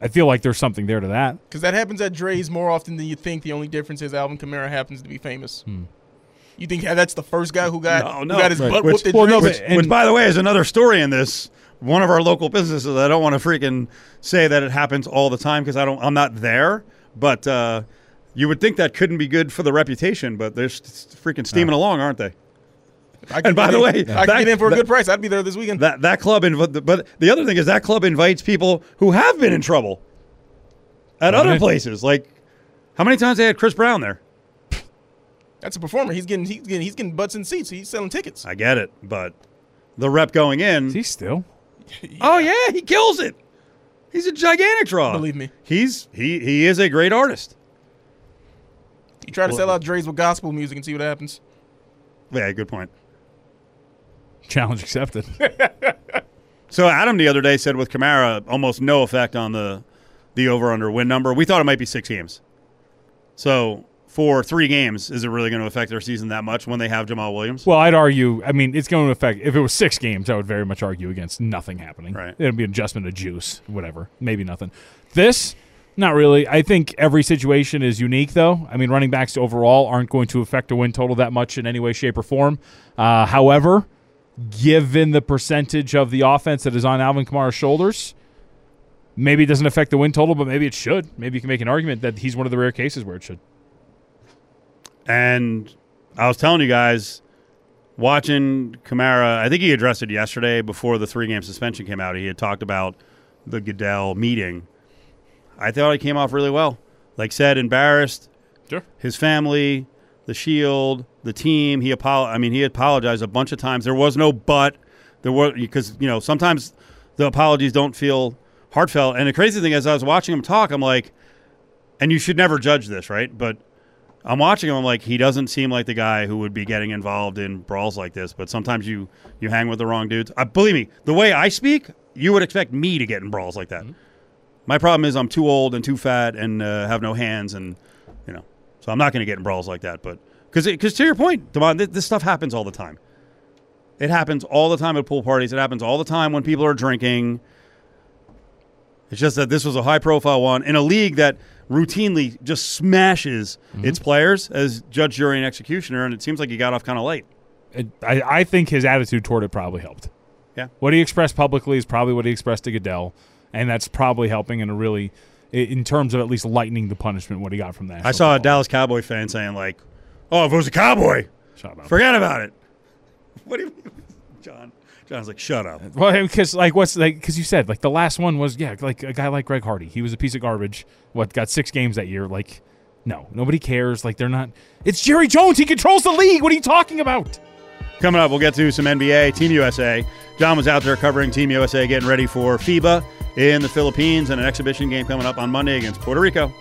Speaker 3: I feel like there's something there to that.
Speaker 4: Because that happens at Drai's more often than you think. The only difference is Alvin Kamara happens to be famous. You think yeah, that's the first guy who got,
Speaker 2: No,
Speaker 4: who
Speaker 2: no.
Speaker 4: got his
Speaker 2: Right.
Speaker 4: butt
Speaker 2: Which-
Speaker 4: whooped at
Speaker 3: well, no,
Speaker 4: Drai's?
Speaker 3: but-
Speaker 2: Which, by the way, is another story in this. One of our local businesses. I don't want to freaking say that it happens all the time because I don't. I'm not there. But uh, you would think that couldn't be good for the reputation. But they're s- freaking steaming along, aren't they?
Speaker 4: I
Speaker 2: and by the
Speaker 4: in-
Speaker 2: way,
Speaker 4: I
Speaker 2: that-
Speaker 4: could get in for a
Speaker 2: that-
Speaker 4: good price. I'd be there this weekend.
Speaker 2: That that club inv- but the other thing is that club invites people who have been in trouble at other
Speaker 3: Okay.
Speaker 2: places. Like how many times they had Chris Brown there?
Speaker 4: That's a performer. He's getting he's getting he's getting butts in seats. He's selling tickets.
Speaker 2: I get it, but the rep going in.
Speaker 3: Is he still?
Speaker 2: Oh yeah, he kills it. He's a gigantic draw.
Speaker 4: Believe me.
Speaker 2: He's he he is a great artist.
Speaker 4: You try to sell out Drai's with gospel music and see what happens.
Speaker 2: Yeah, good point.
Speaker 3: Challenge accepted.
Speaker 2: So Adam the other day said with Kamara almost no effect on the the over under win number. We thought it might be six games. So for three games, is it really going to affect their season that much when they have Jamaal Williams?
Speaker 3: well, I'd argue. I mean, it's going to affect. If it was six games, I would very much argue against nothing happening.
Speaker 2: Right.
Speaker 3: It'd be an adjustment of juice, whatever. Maybe nothing. This, not really. I think every situation is unique, though. I mean, running backs overall aren't going to affect a win total that much in any way, shape, or form. Uh, however, given the percentage of the offense that is on Alvin Kamara's shoulders, maybe it doesn't affect the win total, but maybe it should. Maybe you can make an argument that he's one of the rare cases where it should.
Speaker 2: And I was telling you guys, watching Kamara, I think he addressed it yesterday before the three game suspension came out. He had talked about the Goodell meeting. I thought he came off really well. Like said, embarrassed.
Speaker 3: Sure.
Speaker 2: His family, the Shield, the team. He apol- I mean, he apologized a bunch of times. There was no but. There were because you know sometimes the apologies don't feel heartfelt. And the crazy thing is, I was watching him talk. I'm like, and you should never judge this, right? But I'm watching him. I'm like, he doesn't seem like the guy who would be getting involved in brawls like this. But sometimes you you hang with the wrong dudes. I believe me, the way I speak, you would expect me to get in brawls like that. My problem is I'm too old and too fat and uh, have no hands, and so I'm not going to get in brawls like that. But because because to your point, Devon, this, this stuff happens all the time. It happens all the time at pool parties. It happens all the time when people are drinking. It's just that this was a high profile one in a league that routinely just smashes mm-hmm. its players as judge, jury, and executioner, and it seems like he got off kind of late.
Speaker 3: it, I, I think his attitude toward it probably helped.
Speaker 2: Yeah.
Speaker 3: What he expressed publicly is probably what he expressed to Goodell, and that's probably helping in a really, in terms of at least lightening the punishment. What he got from that.
Speaker 2: I saw a Dallas Cowboy fan saying like, "Oh, if it was a cowboy, forget about it." What do you, John? John's like, "Shut up."
Speaker 3: Well, because like what's like because you said like the last one was yeah like a guy like Greg Hardy. He was a piece of garbage. What got six games that year? Like, no, nobody cares. Like they're not. It's Jerry Jones. He controls the league. What are you talking about?
Speaker 2: Coming up, we'll get to some NBA, Team USA. John was out there covering Team USA, getting ready for FIBA in the Philippines, and an exhibition game coming up on Monday against Puerto Rico.